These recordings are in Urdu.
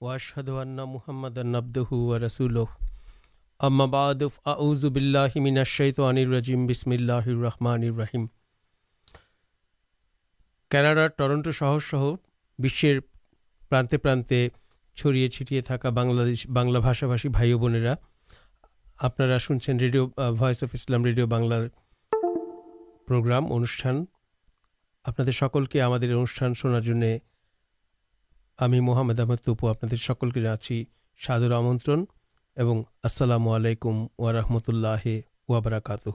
واشهد ان محمدا عبده ورسوله اما بعد اعوذ بالله من الشیطان الرجیم بسم اللہ الرحمن الرحیم কানাডার টরন্টো শহর সহ বিশ্বের প্রান্তে প্রান্তে ছড়িয়ে ছিটিয়ে থাকা বাংলাদেশ বাংলা ভাষাভাষী ভাই ও বোনেরা আপনারা শুনছেন radio Voice of Islam radio বাংলার প্রোগ্রাম অনুষ্ঠান আপনাদের সকলকে আমাদের অনুষ্ঠান শোনার জন্যে ہمیں محمد احمد توپو آپ سکل کے آئی سادر آمترن السلام علیکم و رحمۃ اللہ وبرکاتہ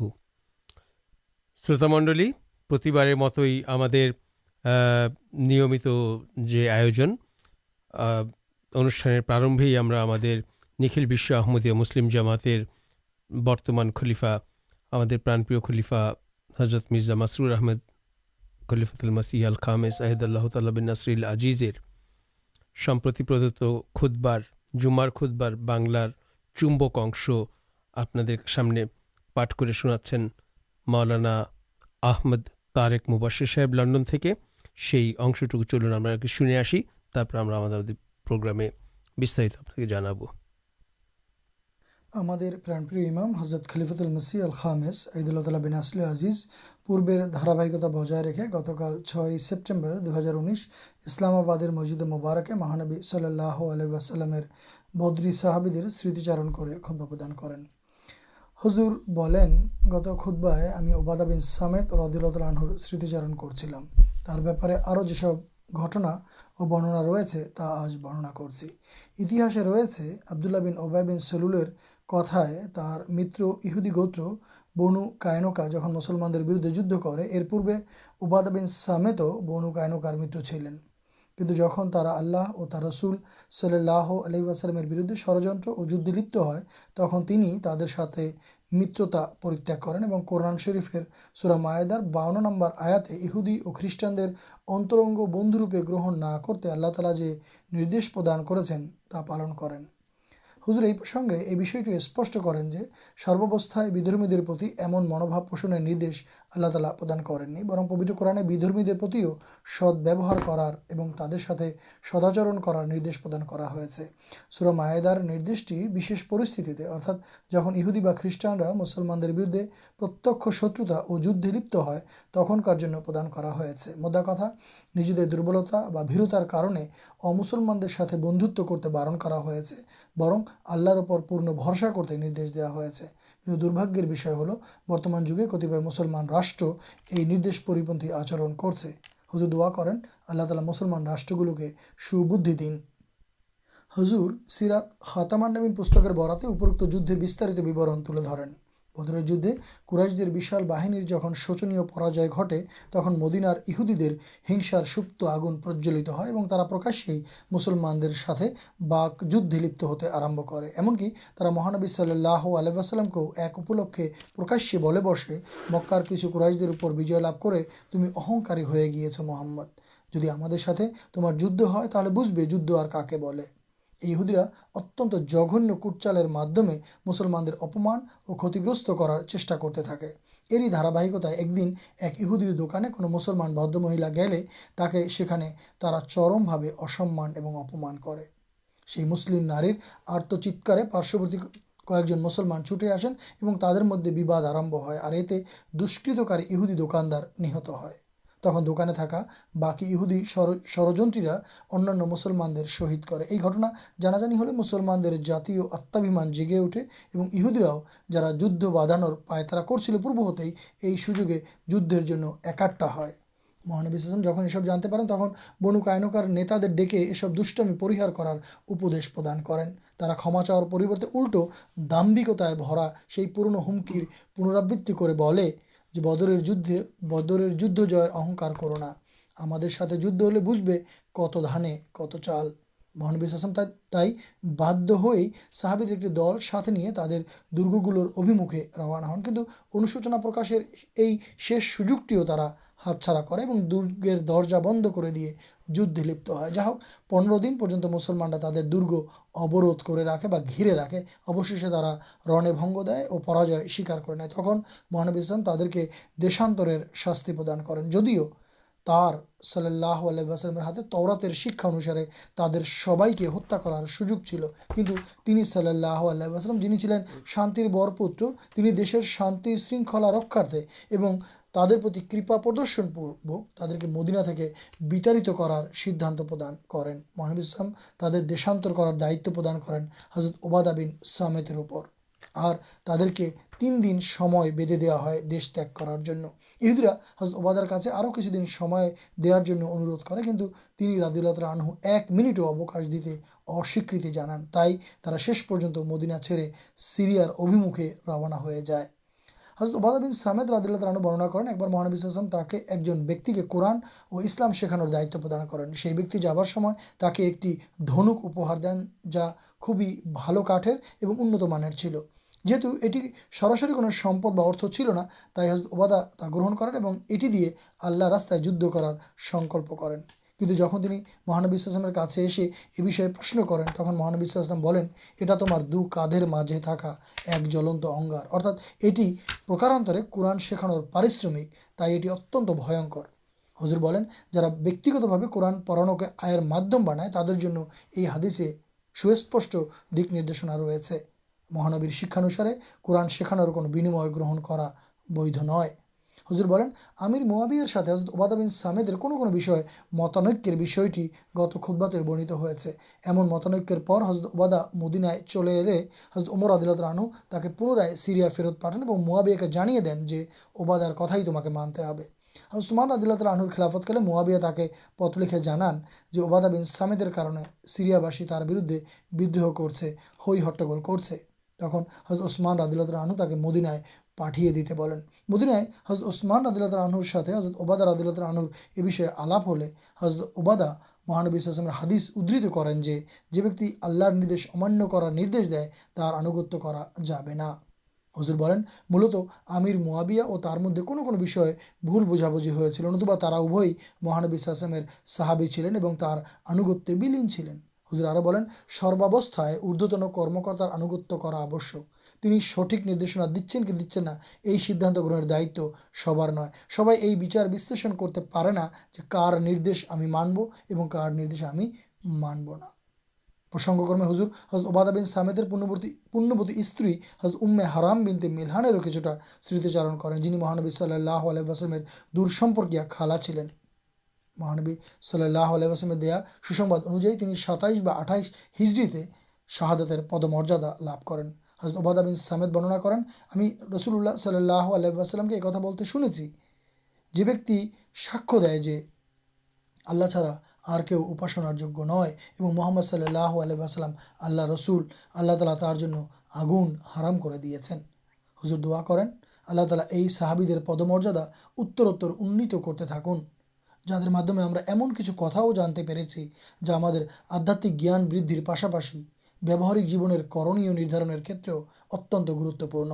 شروت منڈل مت ہی ہم آئے ان پرمبے ہی ہمیں نکل بشمدیہ مسلم جامات برتمان خلیفا ہمپلی حضرت مرزا مسرور احمد خلیفاتل مسیح الخام ساہد اللہ تعالی نصر اجیزر سمپتی پردت خود بار جومار کھدبار بنلار چومبک اش آپ سامنے پاٹ کر شناانا آمد طارک مباشر صاحب لنڈن تھے اشٹوک چل رہا ہمیں آس پروگرام میں آپ کے جانب ہمارمام حضرت خلیفت المسی الخ عید اللہ تعالی بن اصل آزیز پور دارکتا بجائے رکھے گتکال چھ سپٹمبر دو ہزار انیس اسلام مسجد مبارکے مہانبی صلی اللہ علیہ وسلم بدری صحابید سمتیچار کھدبان کریں حضور بولیں گت خود بائیں اوبادابن سامد اور آدلۃ اللہ سمتیچارن کرپارے آو جسب بنو قائن جہاں مسلمان بردے جر پوباد بن سمےت بنو قائنار متین کچھ جہاں آللہ اور تر رسول سلسلام بردے ثڑی لکھنی تر مترتا پرتیاگ کریں اور قرآن شرفر سورا میدار باون نمبر آیادی اور خریشٹان اطرنگ بند روپے گرہ نہ کرتے اللہ تعالی جو ندیش پردان کریں حضور یہ پرسگے یہ بھی اسپش کریں جو سروسائے ایمن منواب پوشن اللہ تعالی پردان کریں برن پبت قورنے بھیدرمی سدبیار کرتے سداچر کردان آئے دشیش پرستیٹان بردے پرت شترتا اور جدت ہے تخن پردانا ہوداکھا نجی دربلتا ویرتار کارے امسلمان بندتو کرتے بارن برن پھر مسلمان راشٹر یہدی آچرن کرا کر گل کے سوبدی دن ہزر سراد خاتا مان پکر بڑا تر مدر جدے قورش باہن جہاں شوچنیہ پاجیہ گٹے تک مدینار اہودی در ہسار سپت آگن پرجلت ہے اور تا پرکاشے ہی مسلمانپت ہوتے آمب کر ایمنک مہانبی صلی اللہ علیہ واسلام کو ایکلکے پرکاشیہ بول بسے مکار کی کچھ قورش لبھ کر تمہیں اہنکاری گیچ محمد جدید ہمیں تمار جائے تب بج بھی جدے ایہدا اتنیہ کورٹ چالمے مسلمان اور کتنیگرست کرار چا کرتے تھے یہ دارکتائ ایک دن ایک اہدی دکان مسلمان بدر مہیلا گیل تک چرمے اصمان اور اپمان کر سی مسلم نار آرت چارے پارشوتی کن مسلمان چھوٹے آسین اور تر مدد بادھ ہے اور یہ دشکاری دکاندار نہت ہے تک دکان تھکا باقیڑا انسلمان شہید کر یہ گٹنا جانی ہوں مسلمان جاتی آتھا بھیمان جیگے اٹھے اور اہوداؤ جا جانور پائے کرتی پورے یہ سوجے جن ایک مہان جن یہ سب جانتے پہ تخ بنوکار ڈے یہ سب دشمن پریہ کرارش پردان کریں تا کھما چاورتیں اُلٹو دامبکتیں برا سی پورن ہمکر پنرابتی جو بدر جدر جہنگار کرنا ہم لوگ کت دانے کت چال مہانبیسلام تحبیر ایک دل ساتھ نہیں تر دل ابھیمکھانا ہن کچھ انچنا پرکاشے یہ شیش سوجکٹیوں ہاتھاڑا کر درگیر درجہ بند کر دے جائے جا ہک پندرہ دن پر مسلمان تر دگ ابروت کر راخے بے راخے اوشیشے تا رنے بنگے اور وہ پیار کر ن تک مہانبی اسلام تعدے کے دیشانتر شاستی پردان کریں جدیو تر صلی اللہ ہاتھ توراتر شکا انوسارے تر سب کے ہتھا کر سوجک چل کچھ سلسلام شانتر بر پتر تین دیشر شانتخلا رکھارے ترتی کپردن پورک تر کے مدینہ بتاڑت کر سدھانت پردان کریں محبوب اسلام ترانتر کر دائان کریں حضرت اوبادابن سامت تع کے تین دن سما بےدے دا ہے دش تگ کرارا حضرت عبادر کا انوکد کردولہ ترو ایک منیٹ اوکاش دیتے اکتی تھی ترا شیش پر مدینہ چڑے سیریا ابیمکھے روانہ ہو جائے حضرت عباد بن سامد ردول رانو برننا کریں ایک مہانسام ایک جن ویک قوران اور اسلام شیخان دائت پردان کریں سی جنوک دین جا خوبی بال کاٹر اور انت مان چل جیتوٹی سراسر ارتھ چلنا تزادا گرہن کراستہ جارکلپر کچھ جن مہانسلم ایسے یہ بھی پرشن کریں تک مہانب کاجے تھا ایک جلنت انگار ارتھا یہ قورن شیکھانو پارشرمک تٹی اتر حضر بالین جا بکت قورن پڑانو کے آئر مادم بنائے ترجن یہ ہادثے سوسپشٹ دکنشنا ریسے مہانبر شکانے قورن شیکھانور گرہن کر بدھ نئے حضرت بنانے آمر موابیر ساتھ حضرت ابادہ بین سامدے کو متعکر بھی گت خود برنت ہوتے ایمن متانکر پر حضرت ابادہ مدینائے چلے اے حضرت امر عدل رنو تاکہ پنرائ سرت پٹین اور موابیہ دین جو اوبادر کتائی تما کے مانتے حضرت عمر عدل راہن خلافتکال میں مواب کے پت لکھے جانادہ بن سمدر کارے سیریا بس بردے بدروہ کرئی ہٹ کر تخ حضرتمان ردلت رنو تاکہ مدینائے پاٹے دیتے بدینائے حضر اثمان ردلت رنگ حضرت ابادر عدلت راہن یہ بھی آلہپ ہلرت ابادہ مہانبیم حادث ادھت کریں جو آلر ندیش امانیہ کرارد دے آنگت کرا جائے نا حضرت ملت آمر موابیا اور تر مدد کوئیں بھول بوجھ بوجھ ہو چل نتبا تا ابھی مہانبیمیر صاحبی چلینت ولین چلین حضر اور سروابست اردوتن کرمکر آنگت کر آبشی تین سٹھک ندیشنا دیکھ سیدھان گرن دائر نئے سبارشن کرتے پا کارد ہمیں مانب کارد ہمیں مانبنا پرسنگ ہزر حضر ابادہ بین سامدبرتی پونبرتی استری حضر امرام بین ملحانیر کچھ چارن کریں جن مہانبی صلی اللہ علیہ وسلم دور سمپرکیا خالا چلے مہانبی صلی اللہ علیہ وسلم دیا سوسمباد انوجائے ستائیس آٹھ ہزری شہادت پد مریادہ لبھ کر حضرت سامد برننا کرانے رسول اللہ صلی اللہ علیہ کے ایکتا بولتے شنے سے جو اللہ چار اپاسنار اور محمد صلی اللہ علیہ وسلم اللہ رسول اللہ تعالی ترجیح آگن آرام کر دیا حضرت دعا کرین اللہ تعالیٰ یہ صحابی پد مریادا اتروتر انیت کرتے تھن جمے ایمن کچھ کتا پہ جا آدھات ضاندر پاسپاشی ویوہارک جیونے کرنیہ ندارے اتن گرتپور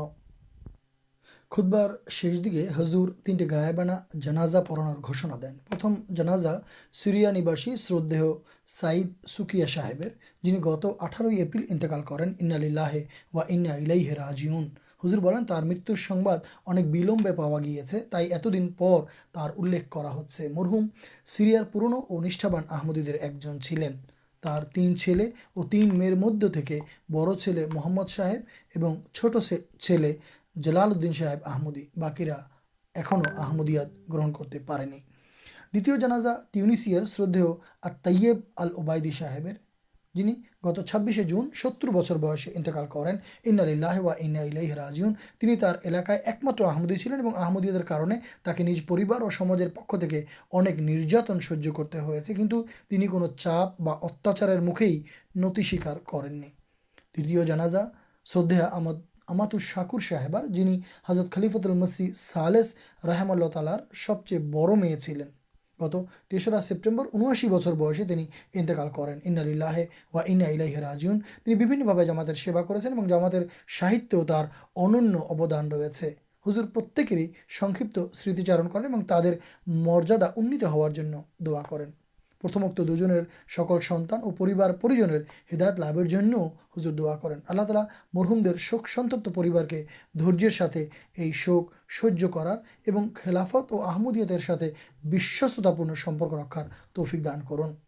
خود بار شکے ہزر تینٹی گائےبانا جناجا پڑانا دین پرتھماز سریاسی شردیہ سائید سوکیا صحیب جن گی اٹھارل انتقال کر انہیں حضر بولیں تر مرتر سنواد پہا گیا ہے تنخوش مرحوم سریا پورنہ اور نیشابان آمدید ایک جن چلین تین چل اور تین میر مدی بڑے محمد صاہیب چھٹ جلال صاحب آمدی باکرا ایو آد گرہن کرتے پی دا تیونس شرد آ تیب الدی صاحب جن گت چھبیسے جون ستر بچر بس انتقال کریں اناہ راجیون الکا ایک متدی چلین اور آمدیار کارے تاکہ نجار اور سمجھے پکے اکتن سہی کرتے ہونی چپاچار مکے ہی نتی سیکار کریں تیتا شردیہ شاکر صاحب آ جن حضرت خلیف المسی سالس رحم اللہ تعالیار سب چیز بڑ ملین گت تیسرا سپٹے انشی بچر بسے انتقال کریں اناہ راجیون جامات سے جام ساہر اندان ریسور پرتکر ہی سنکت سارن کریں اور تر مریادا انیت ہار دا کر پرت میرے سکل سنان اور پیبار ہدایت لابھ حضر دعا کریں آلہ تعالی مرحوم شوق سنتپتار کے دردے یہ شوق سہی کرارفت اور آمدیت پور سمپک رکھار تفک دان کر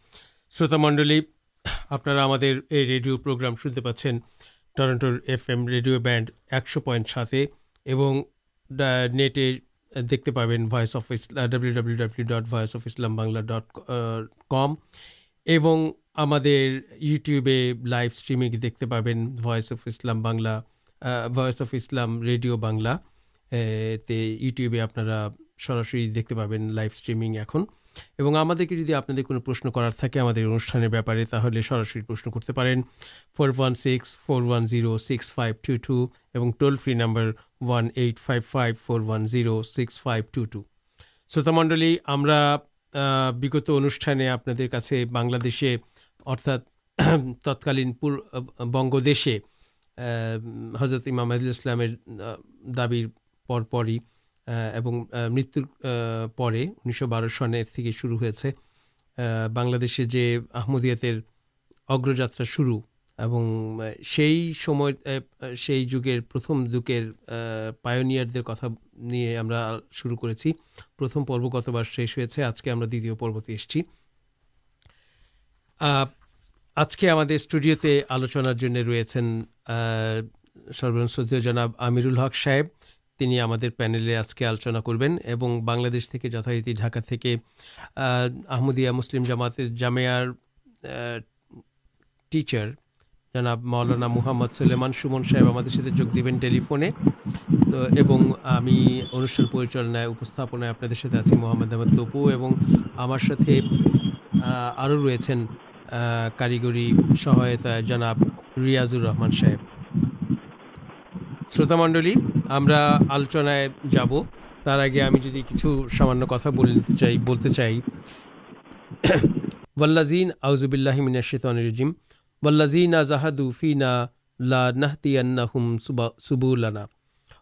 শ্রোতামণ্ডলী আপনারা আমাদের এই রেডিও প্রোগ্রাম শুনতে পাচ্ছেন টরন্টোর এফ এম রেডিও ব্যান্ড একশো পয়েন্ট সাতে এবং নেটে দেখতে পাবেন voice of Islam W W W dot voice of Islam Bangla dot com এবং আমাদের ইউটিউবে লাইভ স্ট্রিমিং দেখতে পাবেন voice of Islam Bangla voice of Islam radio Bangla তে ইউটিউবে আপনারা সরাসরি দেখতে পাবেন লাইভ স্ট্রিমিং এখন آپ پرشن کرشن کرتے ہیں four six four one zero six five two two toll free number one five five four six five two two شرط منڈل ہماراگت انوشانے آپ سے بنسے اردا تتکالین پور بگدشے حضرت امام دپر مرتر پہ انیسو بارہ سنتی شروع ہونلدی آمدیات اگر جاترا شروع اور سیم سے پرتم جگہ پائن کتا نہیں ہم شروع کرتم پرو گت بار شہر دروت اس آج کے ہمارے اسٹوڈیوتے آلوچن ریسن سروس جناب آک صاحب تین ہمارے پانے آج کے آلونا کربینش جتایت ڈھاکا دا مسلم جامعار ٹیچر جناب مولانا محمد سولیمان سومن صاحب ہمیں جگ دفنے اور چالنائن اپنے آپ محمد احمد تبو ریسنگ سہایتا جناب ریاضر رحمان صاحب شروت منڈل ہم جب تر آگے ہمیں جن کچھ سامان کتا چاہیے ول ازب اللہ شیتم ولاد اللہ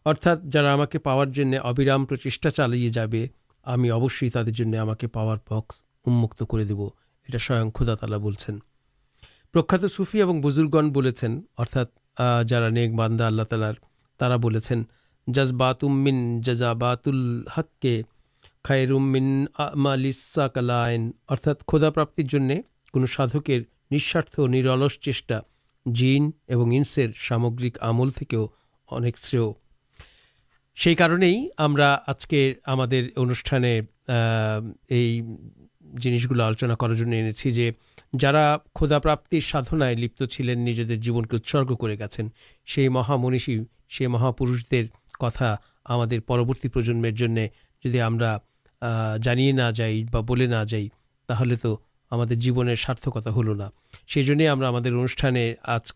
ارتھا جا ہمیں پارج ابرام پرچیشا چالیے جا رہے ہمیں اوشی ترکارکس انمکت کر دب یہ سو خدا تعلق بولیں پرخات سفی اور بزرگ بول ارتھا جارا نیک باندہ اللہ تعالیار تا بول جز بات مین جزاباتل ہقے خائرساکلائن ارتھا کھداپرپرنے کون سادکر نسارت نرلس چا جینسر سامگل کے کار آج کے ہم انس گلو آلوچنا کرارے ایسی جا کھدا پراپر سادن لینجر جیون کے اترگ کر گئی مہامی سی مہا پہ کتا ہمزن ہمیں جانے نہ جا جائی تھی جیونے سارتکتا ہلنا سیجن ہم آج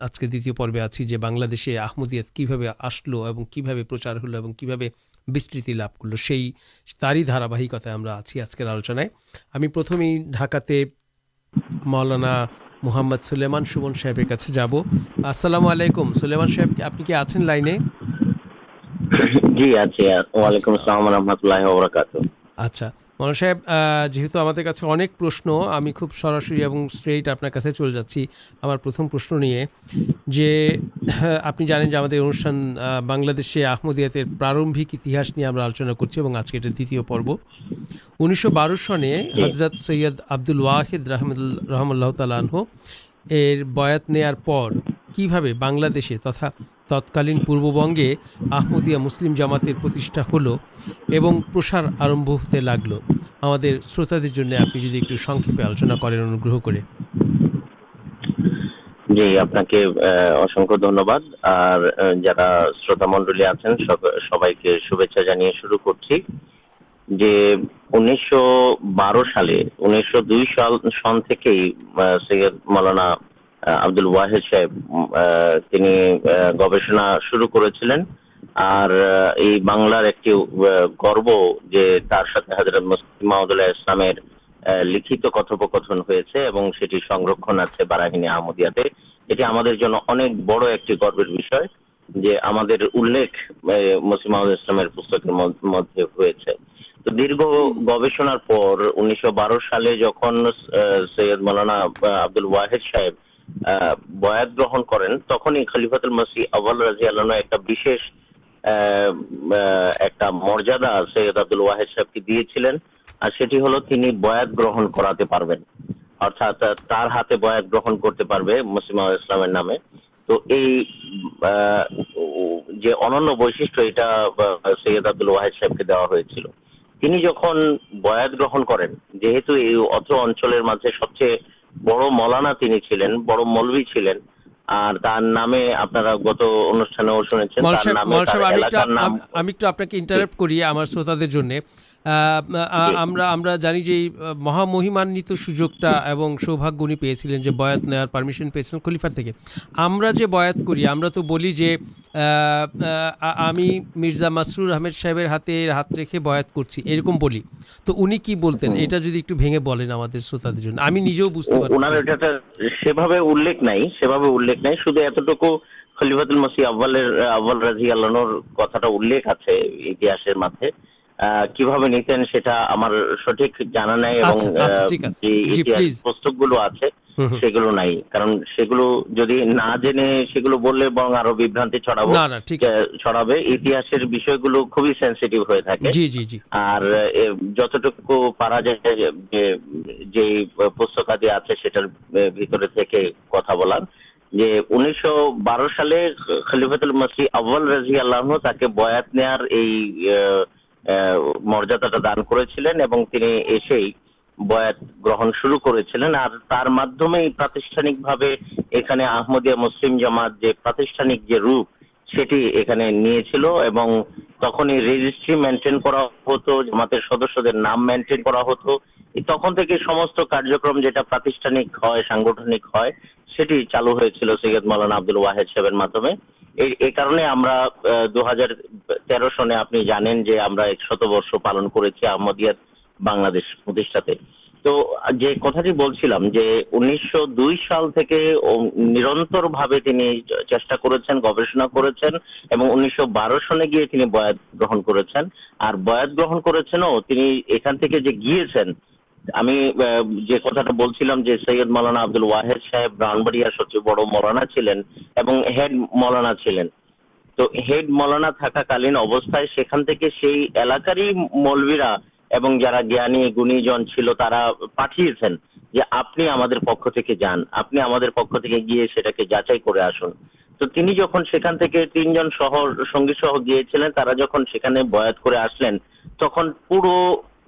آج کے دلیہ پورے آن لشے آمدیات کی بھوکے آسل اور کبھی پرچار ہول اور کبھی بستی لابھ کر لو سی دارکتہ ہمیں پرتم ڈھاکا مولانا محمد سلیمان سمن ساہیبر سلیمان صاحب آپ لائن جی اچھا وعلیکم السلام اللہ وبرکاتہ من ساحب جیت ہمارے انک ہمیں خوب سراس اور اسٹریٹ آپ چل جا ہمارم پرشن نہیں جی آپ کے انوشان بنسے آمدیات پرمبک اتحس نہیں ہم آلوچنا کر دیا پر حضرت سید آبد الحد رحمد ال رحم اللہ تعالہ بات نار کی بنسے تتھا تک آپ شروط منڈل آپ سب شچا جانے شروع کر واحد صاحب گوشنا شروع کر مسلم لکھوپکتن ہوتے سرکن آتے بارہیندا یہ اک بڑی گرو مسلم پھر مدد ہو دیر گوشن پر انیسو بارہ سالے جن سد مولانا آبدال واہد صاحب مسماسلام نام تو انش سد عبد الحد صاحب کے دا جن بہن کریں جیت اچل سب چاہیے بڑ ملانا چلین بڑ ملوی چلین اور আমরা আমরা জানি যে মহামহিমান্বিত সুযোগটা এবং সৌভাগ্য উনি পেয়েছিলেন যে বয়াত নেওয়ার পারমিশন পেয়েছিলেন খলিফার থেকে আমরা যে বয়াত করি আমরা তো বলি যে আমি মির্জা মাসরুর আহমেদ সাহেবের হাতে হাত রেখে বয়াত করছি এরকম বলি তো উনি কি বলতেন এটা যদি একটু ভেঙে বলেন আমাদের শ্রোতাদের জন্য আমি নিজেও বুঝতে পারি ওনার এটা সেভাবে উল্লেখ নাই সেভাবে উল্লেখ নাই শুধু এতটুকু খলিফাতুল মাসি আব্বালের আব্বাল রাজি আল্লাহর কথাটা উল্লেখ আছে ইতিহাসের মাঝে نیتنا سٹھک جانا ہے پستکادی آپ سے کتا بولے انیس سو بارہ سالے خلی مسول رضی اللہ بار مرا دانے اور مسلم جماتے تخری مینٹین سدس دام مینٹین تخت کارکرم جو پرشٹھانک سنگھنک سید مولان آبد الد صبر م دو ہزار تیرو سنے آپ برش پالن تو انیس سو دو سال کے نر چا گا انیس سو بارہ سنے گیا بہن کر بات گرن کر پکڑ پکچائی کرنی جہاں تین جن شہ سنگی سہ گیا جہاں بھیا تک پورا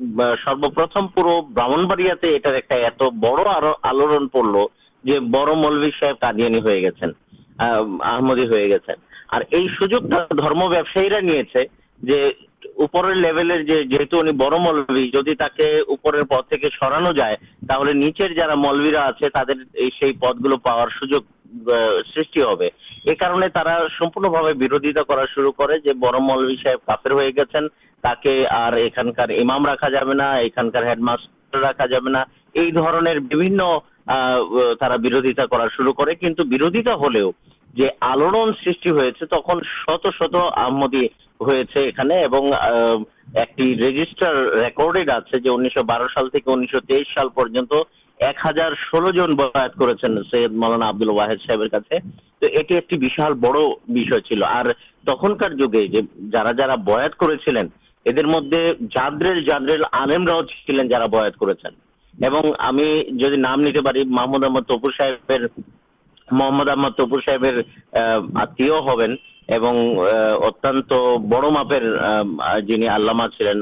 سروپر ملوی جدی تک پد سرانو جائے نیچے جا ملوا آتے تر پد گلو پار سوجو سو یہ کارنپے برودت کر شروع کراہب کافر ہوئی گھر تک اور یہ میڈما راقا جی برودتا شروع کرڈے آپ سے جو انیس سو بارہ سال کے انیس سو تیئی سال پہ ایک ہزار لو جن بات کر سد مولانا آبدال واحد صاحب تو یہ ایک بڑی چل تخ جا جا بات کر ادھر مدد جادر جادر آنے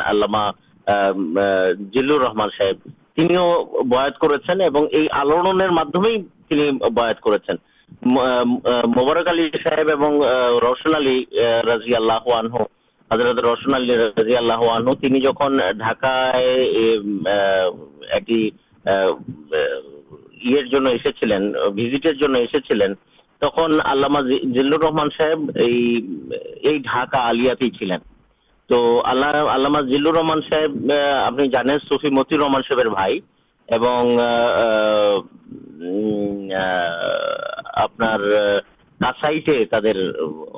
آلاما جل رحمان صاحب بنگڑ مبارک صاحب روشن علی رضی اللہ رحمان صاحب آپی متی رحمان صاحب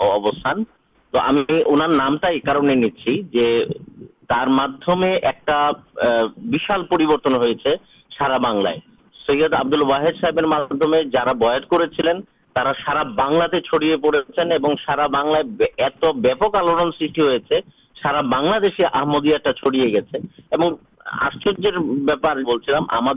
آپ تو سارا بنلائ سبدول واہید صاحب میں جارا بلین سارا بنلا چڑیے پڑھ سما سارا بنائے ات وپک آلوڑن سارا بنیے آمدیا چڑیے گی آشچر بجام